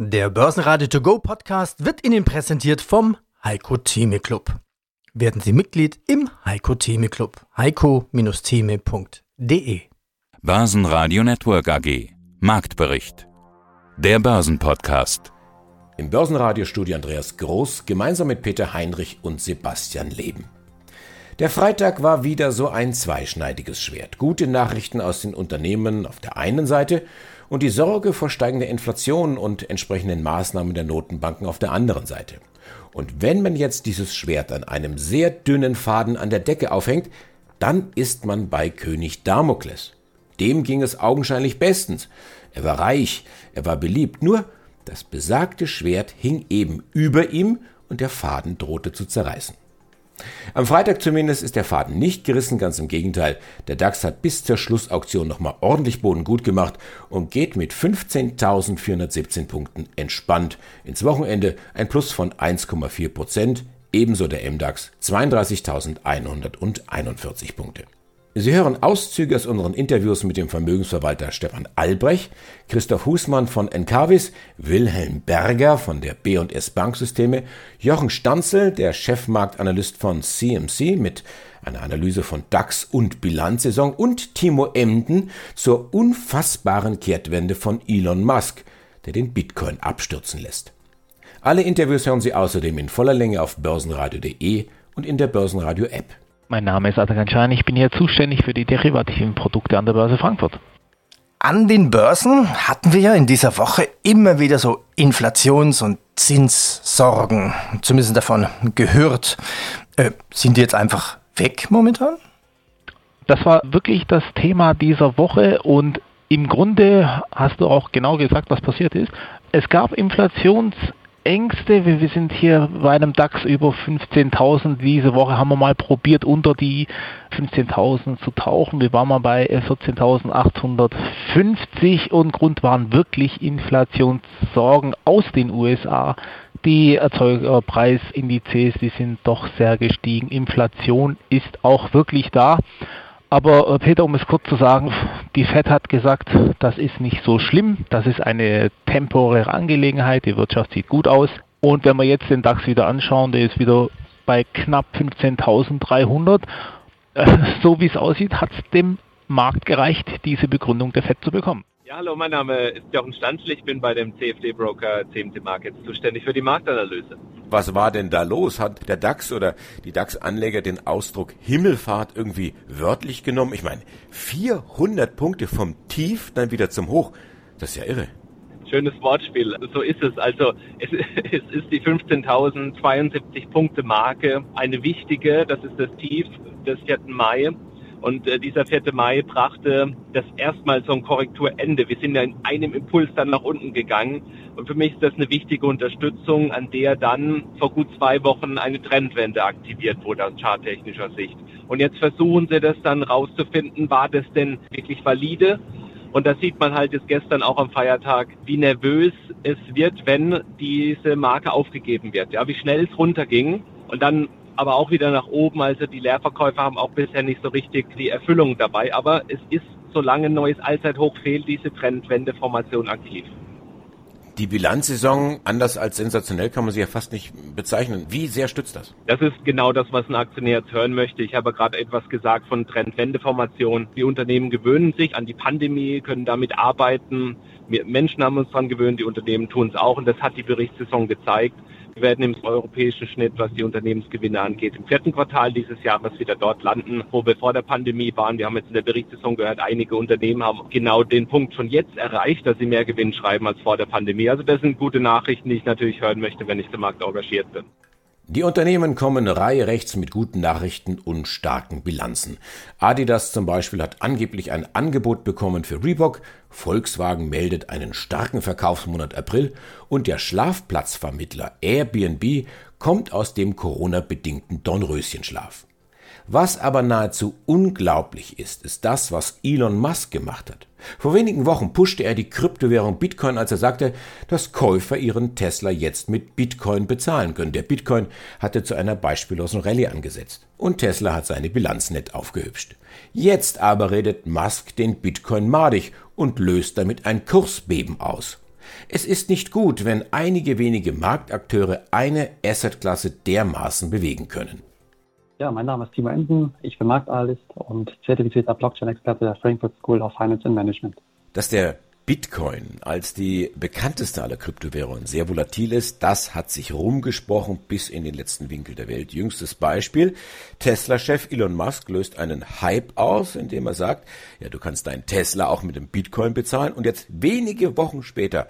Der Börsenradio To Go Podcast wird Ihnen präsentiert vom Heiko Theme Club. Werden Sie Mitglied im Heiko Theme Club. heiko-theme.de Börsenradio Network AG Marktbericht Der Börsenpodcast Im Börsenradiostudio Andreas Groß gemeinsam mit Peter Heinrich und Sebastian Leben. Der Freitag war wieder so ein zweischneidiges Schwert. Gute Nachrichten aus den Unternehmen auf der einen Seite und die Sorge vor steigender Inflation und entsprechenden Maßnahmen der Notenbanken auf der anderen Seite. Und wenn man jetzt dieses Schwert an einem sehr dünnen Faden an der Decke aufhängt, dann ist man bei König Damokles. Dem ging es augenscheinlich bestens. Er war reich, er war beliebt, nur das besagte Schwert hing eben über ihm und der Faden drohte zu zerreißen. Am Freitag zumindest ist der Faden nicht gerissen, ganz im Gegenteil. Der DAX hat bis zur Schlussauktion nochmal ordentlich Boden gut gemacht und geht mit 15.417 Punkten entspannt ins Wochenende ein Plus von 1,4 Prozent. Ebenso der MDAX 32.141 Punkte. Sie hören Auszüge aus unseren Interviews mit dem Vermögensverwalter Stefan Albrecht, Christoph Husmann von Encarvis, Wilhelm Berger von der B&S Banksysteme, Jochen Stanzel, der Chefmarktanalyst von CMC mit einer Analyse von DAX und Bilanzsaison und Timo Emden zur unfassbaren Kehrtwende von Elon Musk, der den Bitcoin abstürzen lässt. Alle Interviews hören Sie außerdem in voller Länge auf börsenradio.de und in der Börsenradio App. Mein Name ist Atakan Schein, ich bin hier zuständig für die derivativen Produkte an der Börse Frankfurt. An den Börsen hatten wir ja in dieser Woche immer wieder so Inflations- und Zinssorgen, zumindest davon gehört. Äh, sind die jetzt einfach weg momentan? Das war wirklich das Thema dieser Woche und im Grunde hast du auch genau gesagt, was passiert ist. Es gab Inflations- Ängste. Wir, sind hier bei einem DAX über 15.000. Diese Woche haben wir mal probiert, unter die 15.000 zu tauchen. Wir waren mal bei 14.850 und Grund waren wirklich Inflationssorgen aus den USA. Die Erzeugerpreisindizes, die sind doch sehr gestiegen. Inflation ist auch wirklich da. Aber äh, Peter, um es kurz zu sagen, die Fed hat gesagt, das ist nicht so schlimm, das ist eine temporäre Angelegenheit, die Wirtschaft sieht gut aus. Und wenn wir jetzt den DAX wieder anschauen, der ist wieder bei knapp 15.300. Äh, so wie es aussieht, hat es dem Markt gereicht, diese Begründung der Fed zu bekommen. Ja, hallo, mein Name ist Jochen Stanzl. Ich bin bei dem CFD-Broker CMC Markets zuständig für die Marktanalyse. Was war denn da los? Hat der DAX oder die DAX-Anleger den Ausdruck Himmelfahrt irgendwie wörtlich genommen? Ich meine, 400 Punkte vom Tief dann wieder zum Hoch. Das ist ja irre. Schönes Wortspiel. So ist es. Also es, es ist die 15.072 Punkte Marke, eine wichtige. Das ist das Tief des 4. Mai. Und äh, dieser 4. Mai brachte das erstmal ein Korrekturende. Wir sind ja in einem Impuls dann nach unten gegangen. Und für mich ist das eine wichtige Unterstützung, an der dann vor gut zwei Wochen eine Trendwende aktiviert wurde aus charttechnischer Sicht. Und jetzt versuchen sie das dann rauszufinden, war das denn wirklich valide? Und da sieht man halt jetzt gestern auch am Feiertag, wie nervös es wird, wenn diese Marke aufgegeben wird. Ja, wie schnell es runterging. Und dann aber auch wieder nach oben. Also die Leerverkäufer haben auch bisher nicht so richtig die Erfüllung dabei. Aber es ist, solange ein neues Allzeithoch fehlt, diese Trendwendeformation aktiv. Die Bilanzsaison, anders als sensationell, kann man sie ja fast nicht bezeichnen. Wie sehr stützt das? Das ist genau das, was ein Aktionär jetzt hören möchte. Ich habe gerade etwas gesagt von Trendwendeformation. Die Unternehmen gewöhnen sich an die Pandemie, können damit arbeiten. Wir Menschen haben uns daran gewöhnt, die Unternehmen tun es auch und das hat die Berichtssaison gezeigt. Wir werden im europäischen Schnitt, was die Unternehmensgewinne angeht, im vierten Quartal dieses Jahres wieder dort landen, wo wir vor der Pandemie waren. Wir haben jetzt in der Berichtssaison gehört, einige Unternehmen haben genau den Punkt schon jetzt erreicht, dass sie mehr Gewinn schreiben als vor der Pandemie. Also das sind gute Nachrichten, die ich natürlich hören möchte, wenn ich zum Markt engagiert bin. Die Unternehmen kommen Reihe rechts mit guten Nachrichten und starken Bilanzen. Adidas zum Beispiel hat angeblich ein Angebot bekommen für Reebok, Volkswagen meldet einen starken Verkaufsmonat April und der Schlafplatzvermittler Airbnb kommt aus dem Corona-bedingten Dornröschenschlaf. Was aber nahezu unglaublich ist, ist das, was Elon Musk gemacht hat. Vor wenigen Wochen pushte er die Kryptowährung Bitcoin, als er sagte, dass Käufer ihren Tesla jetzt mit Bitcoin bezahlen können. Der Bitcoin hatte zu einer beispiellosen Rallye angesetzt. Und Tesla hat seine Bilanz nett aufgehübscht. Jetzt aber redet Musk den Bitcoin madig und löst damit ein Kursbeben aus. Es ist nicht gut, wenn einige wenige Marktakteure eine Assetklasse dermaßen bewegen können. Ja, mein Name ist Timo Ensen, ich bin Marktanalyst und zertifizierter Blockchain-Experte der Frankfurt School of Finance and Management. Dass der Bitcoin als die bekannteste aller Kryptowährungen sehr volatil ist, das hat sich rumgesprochen bis in den letzten Winkel der Welt. Jüngstes Beispiel, Tesla-Chef Elon Musk löst einen Hype aus, indem er sagt, ja, du kannst deinen Tesla auch mit dem Bitcoin bezahlen und jetzt wenige Wochen später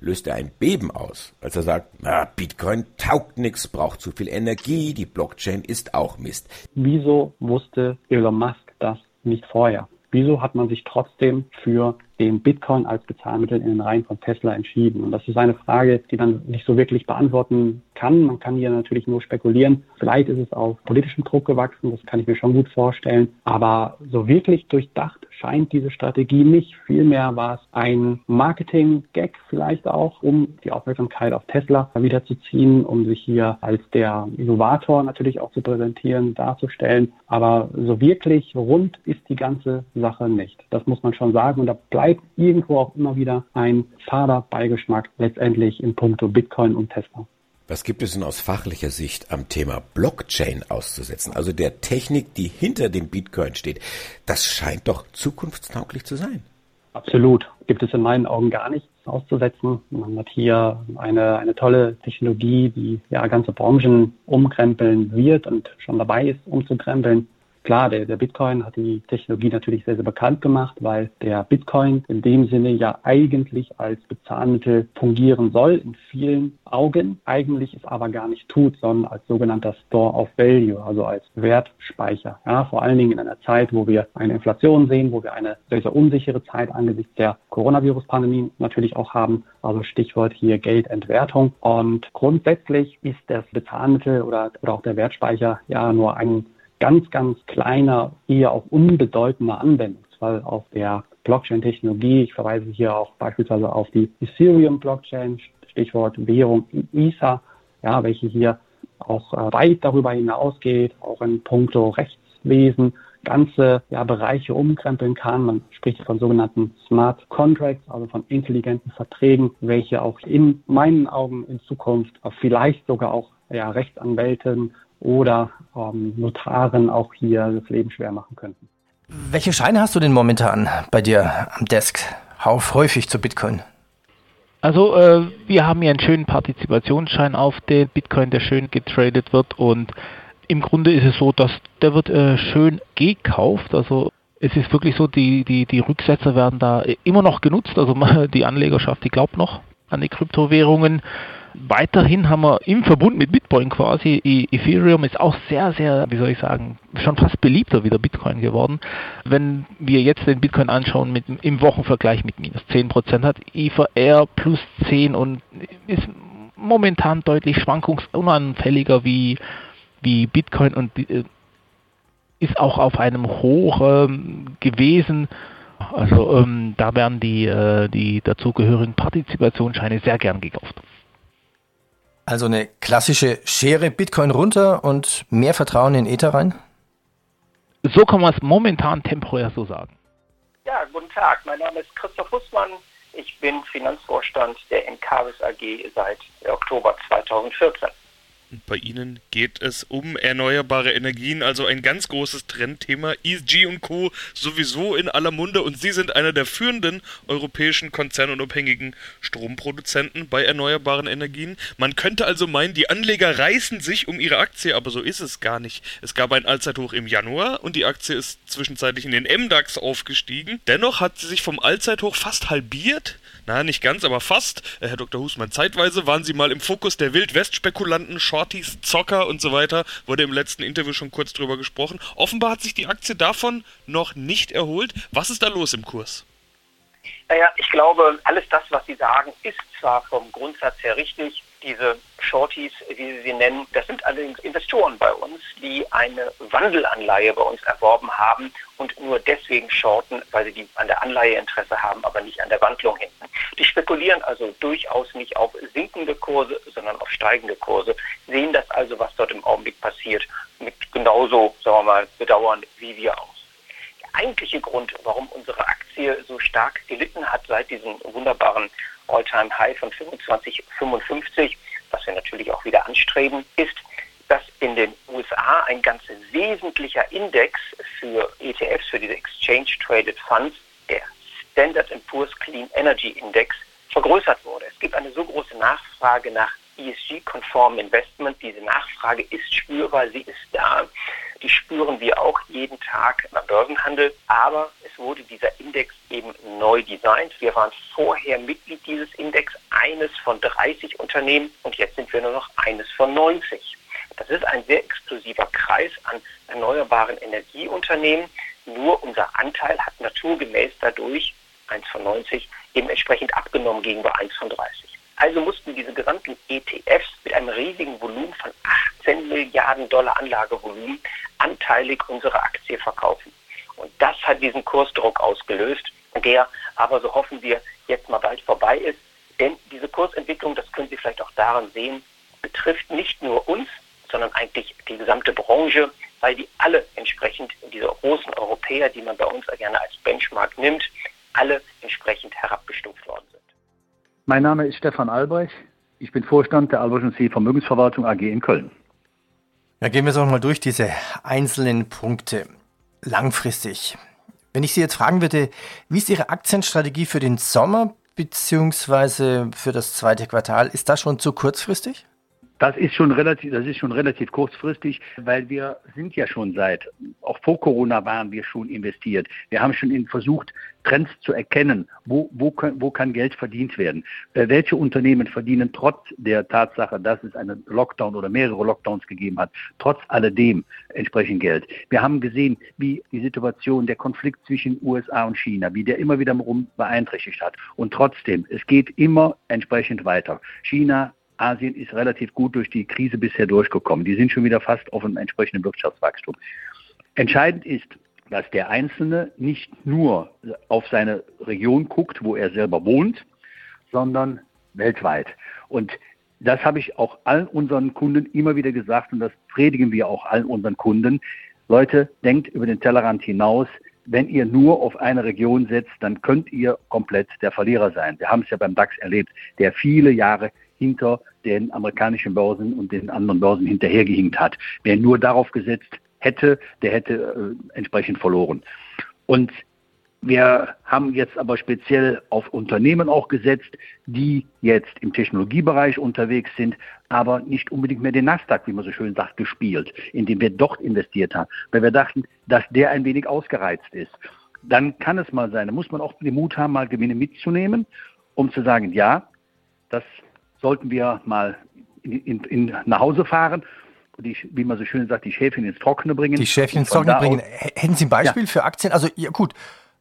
löst er ein Beben aus, als er sagt, na, Bitcoin taugt nichts, braucht zu viel Energie, die Blockchain ist auch Mist. Wieso wusste Elon Musk das nicht vorher? Wieso hat man sich trotzdem für den Bitcoin als Bezahlmittel in den Reihen von Tesla entschieden? Und das ist eine Frage, die man nicht so wirklich beantworten kann. Man kann hier natürlich nur spekulieren. Vielleicht ist es auf politischem Druck gewachsen, das kann ich mir schon gut vorstellen. Aber so wirklich durchdacht scheint diese Strategie nicht. Vielmehr war es ein Marketing-Gag vielleicht auch, um die Aufmerksamkeit auf Tesla wiederzuziehen, um sich hier als der Innovator natürlich auch zu präsentieren, darzustellen. Aber so wirklich rund ist die ganze Sache nicht. Das muss man schon sagen. Und da bleibt irgendwo auch immer wieder ein fader Beigeschmack letztendlich in puncto Bitcoin und Tesla. Was gibt es denn aus fachlicher Sicht am Thema Blockchain auszusetzen? Also der Technik, die hinter dem Bitcoin steht. Das scheint doch zukunftstauglich zu sein. Absolut. Gibt es in meinen Augen gar nichts auszusetzen. Man hat hier eine, eine tolle Technologie, die ja ganze Branchen umkrempeln wird und schon dabei ist, umzukrempeln. Klar, der, der Bitcoin hat die Technologie natürlich sehr, sehr bekannt gemacht, weil der Bitcoin in dem Sinne ja eigentlich als Bezahlmittel fungieren soll, in vielen Augen, eigentlich es aber gar nicht tut, sondern als sogenannter Store of Value, also als Wertspeicher. Ja, vor allen Dingen in einer Zeit, wo wir eine Inflation sehen, wo wir eine sehr, sehr unsichere Zeit angesichts der Coronavirus-Pandemie natürlich auch haben. Also Stichwort hier Geldentwertung. Und grundsätzlich ist das Bezahlmittel oder, oder auch der Wertspeicher ja nur ein ganz, ganz kleiner, eher auch unbedeutender Anwendungsfall auf der Blockchain-Technologie. Ich verweise hier auch beispielsweise auf die Ethereum-Blockchain, Stichwort Währung ISA, ja, welche hier auch äh, weit darüber hinausgeht, auch in puncto Rechtswesen ganze ja, Bereiche umkrempeln kann. Man spricht von sogenannten Smart Contracts, also von intelligenten Verträgen, welche auch in meinen Augen in Zukunft vielleicht sogar auch ja, Rechtsanwälten oder ähm, Notaren auch hier das Leben schwer machen könnten. Welche Scheine hast du denn momentan bei dir am Desk? Hauf häufig zu Bitcoin. Also äh, wir haben hier einen schönen Partizipationsschein auf den Bitcoin, der schön getradet wird und im Grunde ist es so, dass der wird äh, schön gekauft. Also es ist wirklich so, die, die, die Rücksetzer werden da immer noch genutzt. Also die Anlegerschaft, die glaubt noch an die Kryptowährungen. Weiterhin haben wir im Verbund mit Bitcoin quasi, e- Ethereum ist auch sehr, sehr, wie soll ich sagen, schon fast beliebter wie der Bitcoin geworden. Wenn wir jetzt den Bitcoin anschauen mit, im Wochenvergleich mit minus 10% hat EVR plus 10 und ist momentan deutlich schwankungsunanfälliger wie, wie Bitcoin und äh, ist auch auf einem Hoch ähm, gewesen. Also ähm, da werden die, äh, die dazugehörigen Partizipationsscheine sehr gern gekauft. Also eine klassische Schere Bitcoin runter und mehr Vertrauen in Ether rein? So kann man es momentan temporär so sagen. Ja, guten Tag. Mein Name ist Christoph Hussmann. Ich bin Finanzvorstand der Encarvis AG seit Oktober 2014. Bei Ihnen geht es um erneuerbare Energien, also ein ganz großes Trendthema. ESG und Co. sowieso in aller Munde und Sie sind einer der führenden europäischen konzernunabhängigen Stromproduzenten bei erneuerbaren Energien. Man könnte also meinen, die Anleger reißen sich um ihre Aktie, aber so ist es gar nicht. Es gab ein Allzeithoch im Januar und die Aktie ist zwischenzeitlich in den MDAX aufgestiegen. Dennoch hat sie sich vom Allzeithoch fast halbiert. Na, nicht ganz, aber fast. Äh, Herr Dr. Husmann, zeitweise waren Sie mal im Fokus der Wildwest-Spekulanten, Shorties, Zocker und so weiter. Wurde im letzten Interview schon kurz drüber gesprochen. Offenbar hat sich die Aktie davon noch nicht erholt. Was ist da los im Kurs? Naja, ich glaube, alles das, was Sie sagen, ist zwar vom Grundsatz her richtig. Diese Shorties, wie Sie sie nennen, das sind allerdings Investoren bei uns, die eine Wandelanleihe bei uns erworben haben und nur deswegen shorten, weil sie die an der Anleihe Interesse haben, aber nicht an der Wandlung hinten. Die spekulieren also durchaus nicht auf sinkende Kurse, sondern auf steigende Kurse, sehen das also, was dort im Augenblick passiert, mit genauso, sagen wir mal, Bedauern wie wir aus eigentliche Grund, warum unsere Aktie so stark gelitten hat seit diesen wunderbaren All-Time-High von 25,55, was wir natürlich auch wieder anstreben, ist, dass in den USA ein ganz wesentlicher Index für ETFs, für diese Exchange Traded Funds, der Standard Poor's Clean Energy Index, vergrößert wurde. Es gibt eine so große Nachfrage nach ESG-konformen Investment. Diese Nachfrage ist spürbar, sie ist da. Die spüren wir auch jeden Tag beim Börsenhandel. Aber es wurde dieser Index eben neu designt. Wir waren vorher Mitglied dieses Index, eines von 30 Unternehmen und jetzt sind wir nur noch eines von 90. Das ist ein sehr exklusiver Kreis an erneuerbaren Energieunternehmen. Nur unser Anteil hat naturgemäß dadurch 1 von 90 eben entsprechend abgenommen gegenüber 1 von 30. Also mussten diese gesamten ETFs mit einem riesigen Volumen von 18 Milliarden Dollar Anlagevolumen anteilig unsere Aktie verkaufen. Und das hat diesen Kursdruck ausgelöst, der aber, so hoffen wir, jetzt mal bald vorbei ist. Denn diese Kursentwicklung, das können Sie vielleicht auch daran sehen, betrifft nicht nur uns, sondern eigentlich die gesamte Branche, weil die alle entsprechend, diese großen Europäer, die man bei uns gerne als Benchmark nimmt, alle entsprechend herabgestuft worden sind. Mein Name ist Stefan Albrecht. Ich bin Vorstand der Albrecht C. Vermögensverwaltung AG in Köln. Ja, gehen wir es auch mal durch diese einzelnen Punkte. Langfristig. Wenn ich Sie jetzt fragen würde, wie ist Ihre Aktienstrategie für den Sommer bzw. für das zweite Quartal? Ist das schon zu kurzfristig? Das ist schon relativ, das ist schon relativ kurzfristig, weil wir sind ja schon seit, auch vor Corona waren wir schon investiert. Wir haben schon versucht, Trends zu erkennen. Wo, wo, wo kann Geld verdient werden? Äh, welche Unternehmen verdienen trotz der Tatsache, dass es einen Lockdown oder mehrere Lockdowns gegeben hat, trotz alledem entsprechend Geld? Wir haben gesehen, wie die Situation, der Konflikt zwischen USA und China, wie der immer wieder beeinträchtigt hat. Und trotzdem, es geht immer entsprechend weiter. China Asien ist relativ gut durch die Krise bisher durchgekommen. Die sind schon wieder fast auf einem entsprechenden Wirtschaftswachstum. Entscheidend ist, dass der Einzelne nicht nur auf seine Region guckt, wo er selber wohnt, sondern weltweit. Und das habe ich auch allen unseren Kunden immer wieder gesagt und das predigen wir auch allen unseren Kunden. Leute, denkt über den Tellerrand hinaus. Wenn ihr nur auf eine Region setzt, dann könnt ihr komplett der Verlierer sein. Wir haben es ja beim DAX erlebt, der viele Jahre hinter den amerikanischen Börsen und den anderen Börsen hinterhergehinkt hat. Wer nur darauf gesetzt hätte, der hätte äh, entsprechend verloren. Und wir haben jetzt aber speziell auf Unternehmen auch gesetzt, die jetzt im Technologiebereich unterwegs sind, aber nicht unbedingt mehr den Nasdaq, wie man so schön sagt, gespielt, indem wir dort investiert haben, weil wir dachten, dass der ein wenig ausgereizt ist. Dann kann es mal sein, da muss man auch den Mut haben, mal Gewinne mitzunehmen, um zu sagen, ja, das sollten wir mal in, in, in nach Hause fahren die, wie man so schön sagt, die Schäfchen ins Trockene bringen. Die Schäfchen ins Trockene bringen. Hätten Sie ein Beispiel ja. für Aktien? Also ja, gut,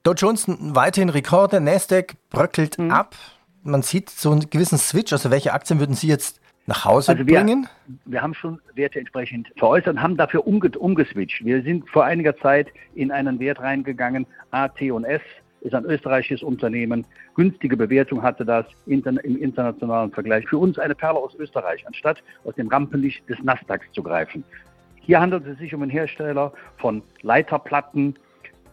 Dow Jones weiterhin Rekorde, Nasdaq bröckelt mhm. ab. Man sieht so einen gewissen Switch. Also welche Aktien würden Sie jetzt nach Hause also wir, bringen? Wir haben schon Werte entsprechend veräußert und haben dafür umge umgeswitcht. Wir sind vor einiger Zeit in einen Wert reingegangen, A, T und S ist ein österreichisches Unternehmen. Günstige Bewertung hatte das im internationalen Vergleich. Für uns eine Perle aus Österreich, anstatt aus dem Rampenlicht des Nasdaqs zu greifen. Hier handelt es sich um einen Hersteller von Leiterplatten,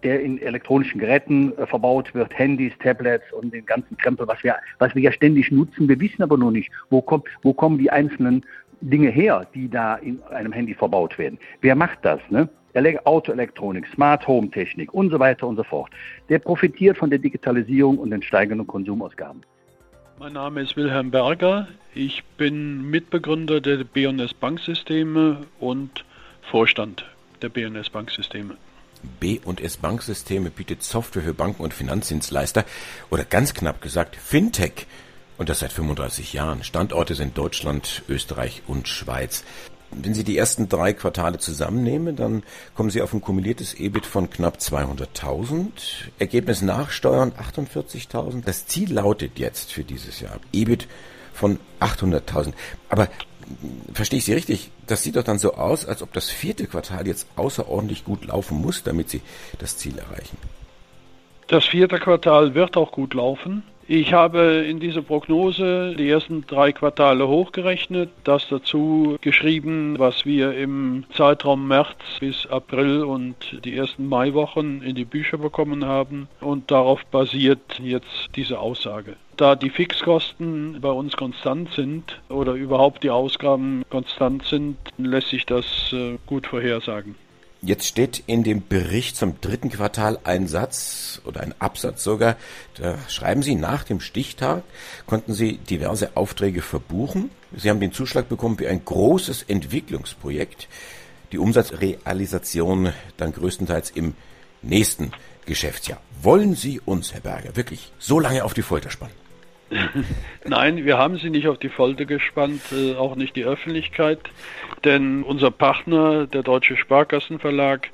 der in elektronischen Geräten äh, verbaut wird, Handys, Tablets und den ganzen Krempel, was wir, was wir ja ständig nutzen. Wir wissen aber nur nicht, wo, kommt, wo kommen die einzelnen Dinge her, die da in einem Handy verbaut werden. Wer macht das? Ne? Autoelektronik, Smart Home Technik und so weiter und so fort. Der profitiert von der Digitalisierung und den steigenden Konsumausgaben. Mein Name ist Wilhelm Berger. Ich bin Mitbegründer der B&S Banksysteme und Vorstand der B&S Banksysteme. B&S Banksysteme bietet Software für Banken und Finanzdienstleister oder ganz knapp gesagt Fintech. Und das seit 35 Jahren. Standorte sind Deutschland, Österreich und Schweiz. Wenn Sie die ersten drei Quartale zusammennehmen, dann kommen Sie auf ein kumuliertes EBIT von knapp 200.000. Ergebnis nach Steuern 48.000. Das Ziel lautet jetzt für dieses Jahr EBIT von 800.000. Aber verstehe ich Sie richtig? Das sieht doch dann so aus, als ob das vierte Quartal jetzt außerordentlich gut laufen muss, damit Sie das Ziel erreichen. Das vierte Quartal wird auch gut laufen. Ich habe in dieser Prognose die ersten drei Quartale hochgerechnet, das dazu geschrieben, was wir im Zeitraum März bis April und die ersten Maiwochen in die Bücher bekommen haben und darauf basiert jetzt diese Aussage. Da die Fixkosten bei uns konstant sind oder überhaupt die Ausgaben konstant sind, lässt sich das äh, gut vorhersagen. Jetzt steht in dem Bericht zum dritten Quartal ein Satz oder ein Absatz sogar. Da schreiben Sie, nach dem Stichtag konnten Sie diverse Aufträge verbuchen. Sie haben den Zuschlag bekommen für ein großes Entwicklungsprojekt. Die Umsatzrealisation dann größtenteils im nächsten Geschäftsjahr. Wollen Sie uns, Herr Berger, wirklich so lange auf die Folter spannen? Nein, wir haben sie nicht auf die Folter gespannt, äh, auch nicht die Öffentlichkeit, denn unser Partner, der Deutsche Sparkassenverlag,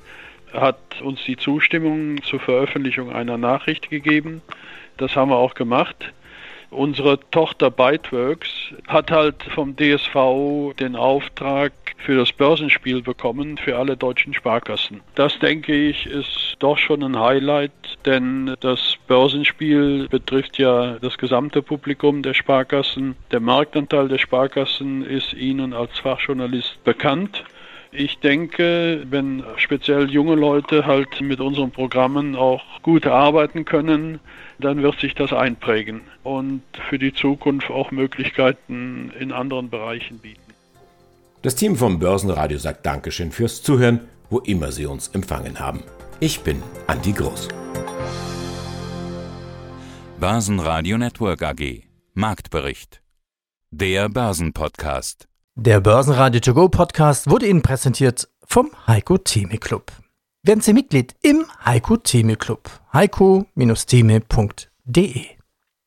hat uns die Zustimmung zur Veröffentlichung einer Nachricht gegeben. Das haben wir auch gemacht. Unsere Tochter Byteworks hat halt vom DSV den Auftrag für das Börsenspiel bekommen für alle deutschen Sparkassen. Das denke ich ist doch schon ein Highlight, denn das Börsenspiel betrifft ja das gesamte Publikum der Sparkassen. Der Marktanteil der Sparkassen ist Ihnen als Fachjournalist bekannt. Ich denke, wenn speziell junge Leute halt mit unseren Programmen auch gut arbeiten können, dann wird sich das einprägen und für die Zukunft auch Möglichkeiten in anderen Bereichen bieten. Das Team vom Börsenradio sagt Dankeschön fürs Zuhören, wo immer Sie uns empfangen haben. Ich bin Andi Groß. Börsenradio Network AG Marktbericht. Der Börsenpodcast. Der Börsenradio To Go Podcast wurde Ihnen präsentiert vom Heiko Theme Club. Werden Sie Mitglied im Heiko Theme Club. heiko-theme.de